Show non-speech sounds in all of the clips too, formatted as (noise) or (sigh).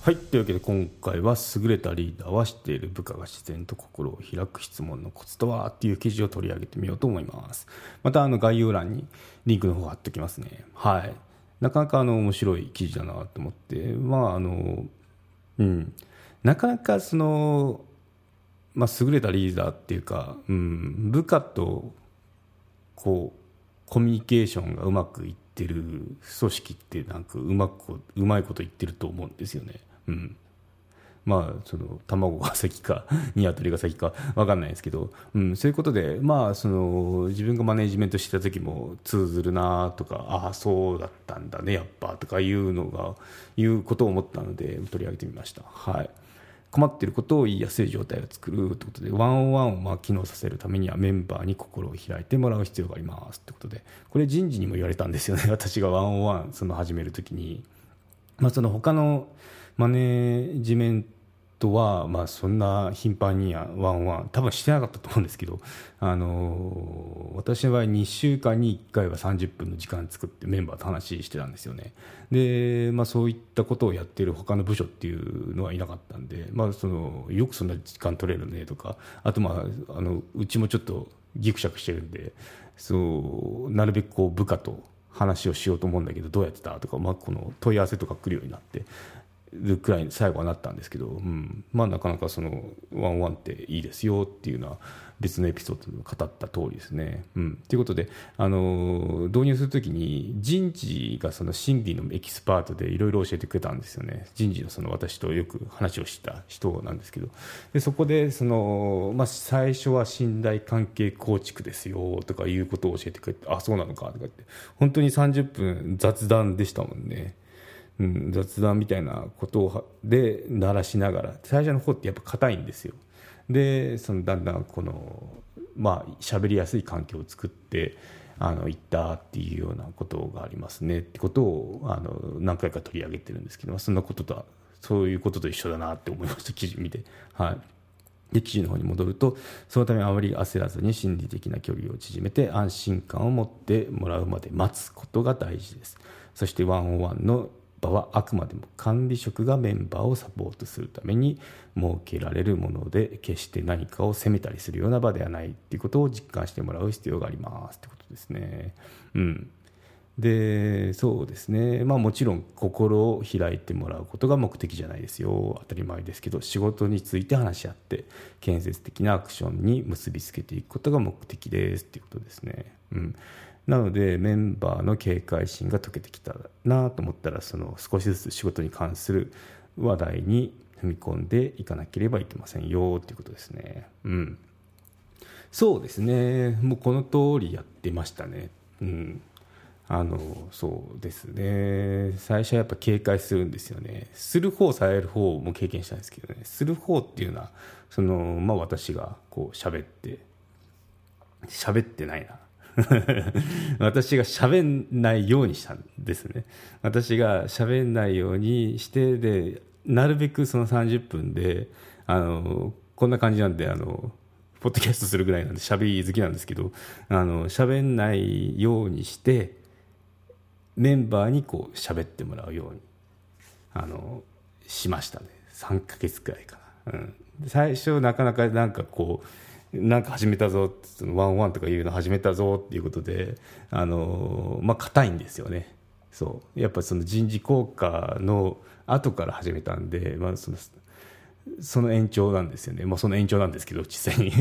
はい。というわけで今回は優れたリーダーは知っている部下が自然と心を開く質問のコツとはっていう記事を取り上げてみようと思います。またあの概要欄にリンクの方貼っておきますね。はい。なかなかあの面白い記事だなと思って。まああのうん。なかなかそのまあ優れたリーダーっていうか、うん、部下とこうコミュニケーションがうまくいってる組織ってなんかうまくうまいこと言ってると思うんですよね。うん、まあその卵が先か (laughs) 鶏が先か分かんないですけど、うん、そういうことで、まあ、その自分がマネジメントしてた時も通ずるなとかああそうだったんだねやっぱとかいうのがいうことを思ったので取り上げてみました。はい。困っていることを言いやすい状態を作るということでワンオンワンをまあ機能させるためにはメンバーに心を開いてもらう必要がありますということでこれ人事にも言われたんですよね (laughs) 私がワンオンワンその始めるときに、まあ、その他のマネジメントは、まあ、そんな頻繁にはワンワン多分してなかったと思うんですけど、あの私の場合2週間に1回は30分の時間作ってメンバーと話してたんですよね。で、まあ、そういったことをやっている他の部署っていうのはいなかったんで、まあ、そのよくそんな時間取れるねとかあと、まあ、あのうちもちょっとぎくしゃくしてるんでそうなるべくこう部下と話をしようと思うんだけどどうやってたとか、まあ、この問い合わせとか来るようになってるくらい最後はなったんですけど、うん、まあなかなかそのワンワンっていいですよっていうのは別のエピソードで語った通りですね。うん、ということであの導入するときに人事がその心理のエキスパートでいろいろ教えてくれたんですよね人事のその私とよく話をした人なんですけどでそこでその、まあ、最初は信頼関係構築ですよとかいうことを教えてくれてあそうなのかとかって本当に30分雑談でしたもんね。うん、雑談みたいなことをで鳴らしながら最初の方ってやっぱ硬いんですよ。でそのだんだんこのまあ喋りやすい環境を作ってあの言ったっていうようなことがありますねってことをあの何回か取り上げてるんですけどそんなこととはそういうことと一緒だなって思いました記事見て。はい。で記事の方に戻るとそのためあまり焦らずに心理的な距離を縮めて安心感を持ってもらうまで待つことが大事です。そしてワンオンワンの場はあくまでも管理職がメンバーをサポートするために設けられるもので決して何かを責めたりするような場ではないっていうことを実感してもらう必要がありますってことですね。うんでそうですね、まあ、もちろん心を開いてもらうことが目的じゃないですよ当たり前ですけど仕事について話し合って建設的なアクションに結びつけていくことが目的ですっていうことですね。うんなのでメンバーの警戒心が解けてきたなと思ったらその少しずつ仕事に関する話題に踏み込んでいかなければいけませんよっていうことですね。うん、そうですね。もうこの通りやってましたね。うん。あのそうですね。最初はやっぱ警戒するんですよね。する方される方も経験したんですけどね。する方っていうのはその、まあ、私がこう喋って喋ってないな。(laughs) 私が喋んないようにしたんですね。私が喋んないようにして、で、なるべくその30分で、あの、こんな感じなんで、あの、ポッドキャストするぐらいなんで喋り好きなんですけど、あの、喋んないようにして、メンバーにこう喋ってもらうように、あの、しましたね。3ヶ月くらいかな。うん。最初なかなかなんかこう、なんか始めたぞワンワンとかいうの始めたぞっていうことであのまあ硬いんですよね。そう。やっぱその人事効果の後から始めたんで、まあ、そのその延長なんですよね、まあ、その延長なんですけど実際に。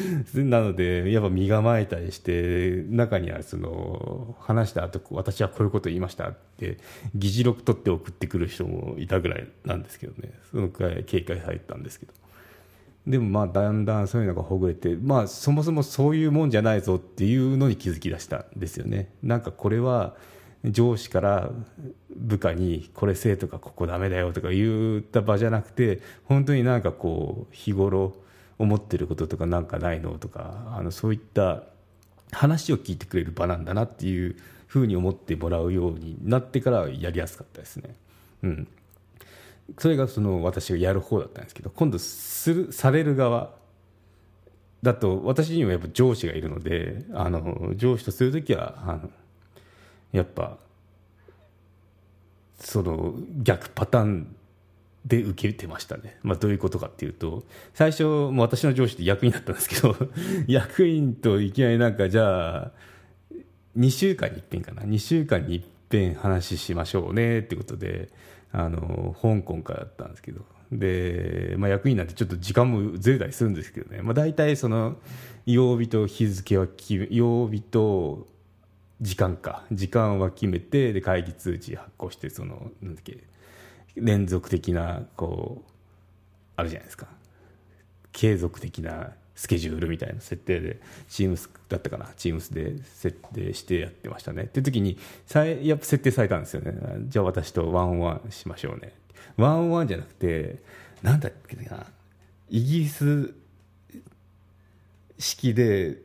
(laughs) なのでやっぱ身構えたりして中にはその話した後私はこういうこと言いましたって議事録取って送ってくる人もいたぐらいなんですけどね。そのくらい警戒されてたんですけど。でもまあだんだんそういうのがほぐれて、まあ、そもそもそういうもんじゃないぞっていうのに気づき出したんですよね。なんかこれは上司から部下にこれ生徒がここダメだよとか言った場じゃなくて本当になんかこう日頃思ってることとかなんかないのとかあのそういった話を聞いてくれる場なんだなっていうふうに思ってもらうようになってからやりやすかったですね。うんそれがその私がやる方だったんですけど今度するされる側だと私にはやっぱ上司がいるのであの上司とする時はあのやっぱその逆パターンで受けてましたね、まあ、どういうことかっていうと最初も私の上司って役員だったんですけど (laughs) 役員といきなりなんかじゃあ2週間に一遍かな。2週間に一遍話しましょうねってことであの香港からだったんですけど。で、まあ、役員なんてちょっと時間もずれたりするんですけどね、まあ、大体その曜日と日付は曜日と時間か。時間は決めてで会議通知発行してそのなんだっけ連続的なこうあるじゃないですか。継続的なスケジュールみたいな設定でチームスだったかなチームスで設定してやってましたね。っていう時にさやっぱ設定されたんですよね。じゃあ私とワンオンワンしましょうね。ワンオンワンじゃなくてなんだっけなイギリス式で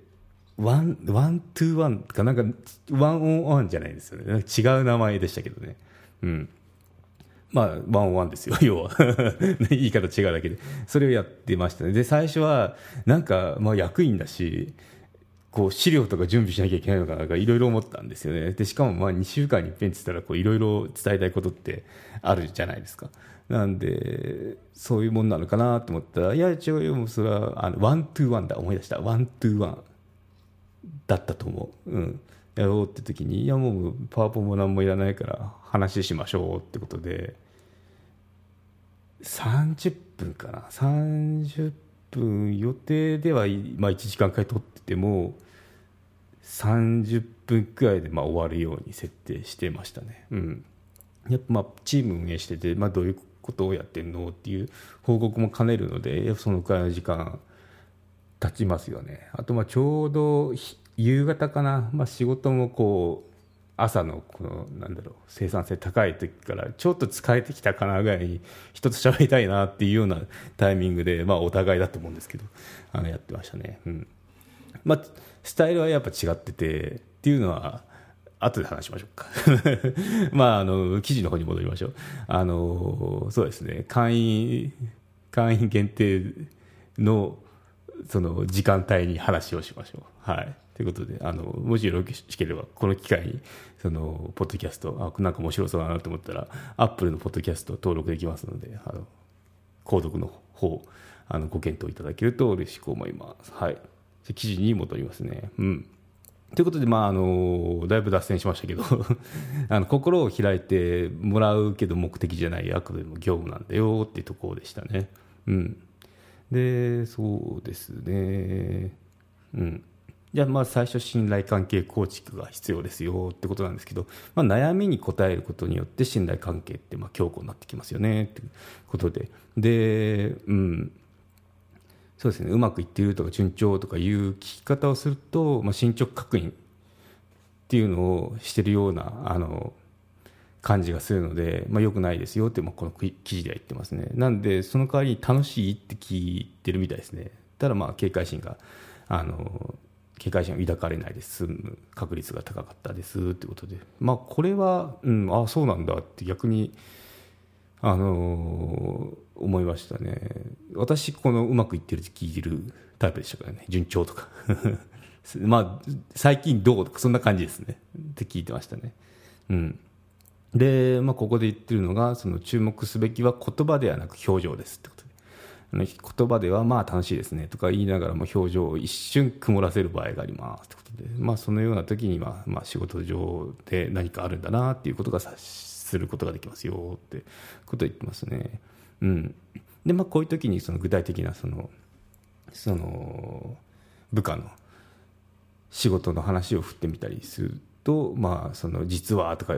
ワンワントゥーワンかなんかワンオンワンじゃないですよね。違う名前でしたけどね。うん。まあ、ワンワンですよ、(laughs) 要は。(laughs) 言い方違うだけで。それをやってましたね。で、最初は、なんか、まあ、役員だし、こう、資料とか準備しなきゃいけないのかなか、いろいろ思ったんですよね。で、しかも、まあ、2週間に一遍って言ったら、こう、いろいろ伝えたいことってあるじゃないですか。なんで、そういうもんなのかなと思ったら、いや、一応、それは、あの、ワントゥーワンだ。思い出した。ワントゥーワンだったと思う。うん。やろうって時に、いや、もう、パワポも何もいらないから、話しましょうってことで、30分かな。30分予定では、まあ、1時間くらい取ってても30分くらいでまあ終わるように設定してましたね、うん、やっぱまあチーム運営してて、まあ、どういうことをやってんのっていう報告も兼ねるのでそのくらいの時間経ちますよね。あとまあちょうど夕方かな、まあ、仕事もこう朝のこのなんだろう生産性高い時からちょっと疲れてきたかなぐらいに人と喋りたいなっていうようなタイミングで、まあ、お互いだと思うんですけどあのやってましたね、うん。まあ、スタイルはやっぱ違っててっていうのは後で話しましょうか。(laughs) まああの記事の方に戻りましょう。あのそうですね。会員会員限定のその時間帯に話をしましょう。はい。ということで、あの、もしよろしければ、この機会に、その、ポッドキャスト、あ、なんか面白そうだなと思ったら、アップルのポッドキャスト登録できますので、あの、購読の方、あの、ご検討いただけると嬉しく思います。はい。記事に戻りますね。うん。ということで、まあ、あの、だいぶ脱線しましたけど (laughs) あの、心を開いてもらうけど目的じゃないあくまでも業務なんだよっていうところでしたね。うん。で、そうですね。うん。じゃあまあ最初信頼関係構築が必要ですよってことなんですけど、まあ、悩みに応えることによって信頼関係ってまあ強固になってきますよねってことで。で、うん、そうですね。うまくいっているとか順調とかいう聞き方をすると、まあ、進捗確認っていうのをしてるようなあの感じがするので、まあ、よくないですよって、まあ、この記事では言ってますね。なんでその代わりに楽しいって聞いてるみたいですね。ただまあ警戒心があの警戒心を抱かれないで済む確率が高かったですってことで、まあ、これは、うん、ああそうなんだって逆に、あのー、思いましたね。私このうまくいってるって聞いてるタイプでしたからね。順調とか。(laughs) まあ最近どうとかそんな感じですね。って聞いてましたね。うん。で、まあ、ここで言ってるのがその注目すべきは言葉ではなく表情ですってこと。言葉ではまあ楽しいですねとか言いながらも表情を一瞬曇らせる場合がありますということで、まあ、そのような時には、まあ、仕事上で何かあるんだなっていうことが察することができますよってことを言ってますね。うん、でまあこういう時にその具体的なそのその部下の仕事の話を振ってみたりすると、まあ、その実はとか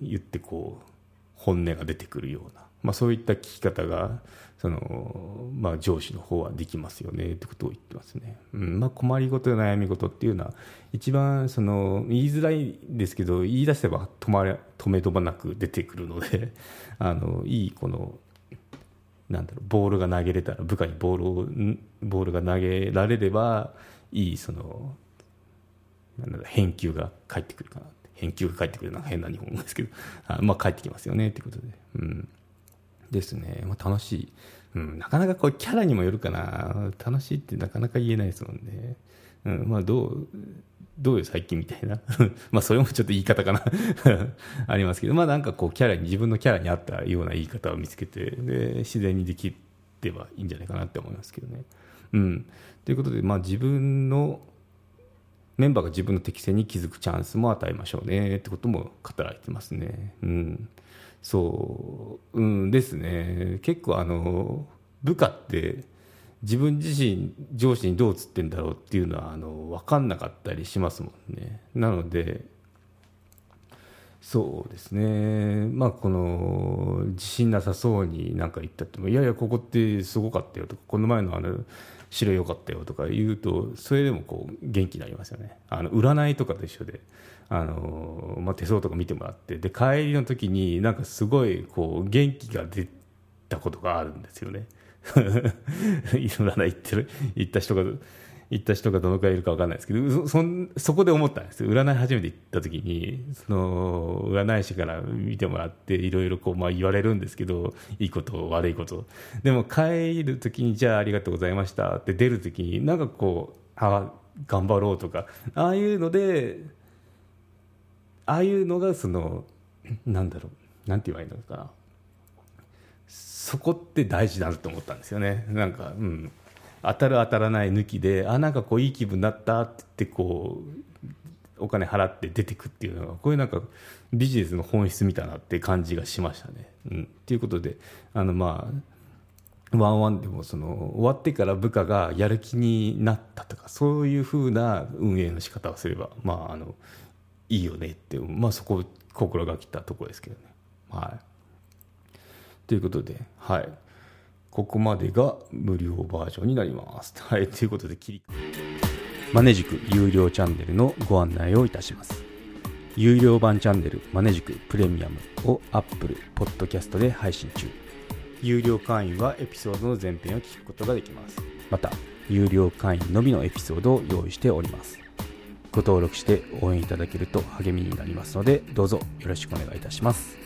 言ってこう本音が出てくるような、まあ、そういった聞き方がその、まあ、上司の方はできますよねってことを言ってますね。うんまあ、困りごとや悩み事っていうのは一番その言いづらいですけど言い出せば止まれ止めどまなく出てくるので (laughs) あのいいこのなんだろうボールが投げれたら部下にボールをボールが投げられればいいそのなんだろう返球が返ってくるかな返球が返ってくるのは変な日本語ですけどあまあ返ってきますよねってことで。うんですね、まあ、楽しい、うん、なかなかこうキャラにもよるかな楽しいってなかなか言えないですもんねうん、まあどう、どうよ最近みたいな。(laughs) まあそれもちょっと言い方かな (laughs) ありますけど、まあなんかこうキャラに、自分のキャラに合ったような言い方を見つけて、で、自然にできればいいんじゃないかなって思いますけどね。うん。ということで、まあ自分の、メンバーが自分の適性に気づくチャンスも与えましょうねってことも語られてますね。うん。そう、うんですね。結構あの、部下って自分自身上司にどう映ってんだろうっていうのはあの分かんなかったりしますもんね。なので、そうですね、まあ、この自信なさそうになんか言ったっても、いやいや、ここってすごかったよとか、この前のあの白良かったよとか言うと、それでもこう元気になりますよね。あの占いとかと一緒で、あのまあ、手相とか見てもらって、で帰りの時に、なんかすごいこう元気が出たことがあるんですよね。(laughs) 占い行ってる、行った人が。行った人がどのくらいいるか分かんないですけどそそこで思ったんです。占い初めて行った時にその占い師から見てもらっていろいろ、言われるんですけどいいこと悪いこと。でも帰る時にじゃあありがとうございましたって出る時になんかこうああ頑張ろうとかああいうのでああいうのがそのなんだろうなんて言われるのかな。そこって大事だなと思ったんですよね。なんかうん。当たる当たらない抜きであなんかこういい気分になったって言ってこうお金払って出てくっていうのがこういうなんかビジネスの本質みたいなって感じがしましたね。うん、っていうことであのまあワンワンでもその終わってから部下がやる気になったとかそういうふうな運営の仕方をすればまああのいいよねって、まあ、そこ心がけたところですけどね。はい、ということで、はい、ここまでが無料バージョンになります。(laughs) はい、ということで切り、マネジク有料チャンネルのご案内をいたします。有料版チャンネルマネジクプレミアムを Apple Podcast で配信中。有料会員はエピソードの前編を聞くことができます。また、有料会員のみのエピソードを用意しております。ご登録して応援いただけると励みになりますので、どうぞよろしくお願いいたします。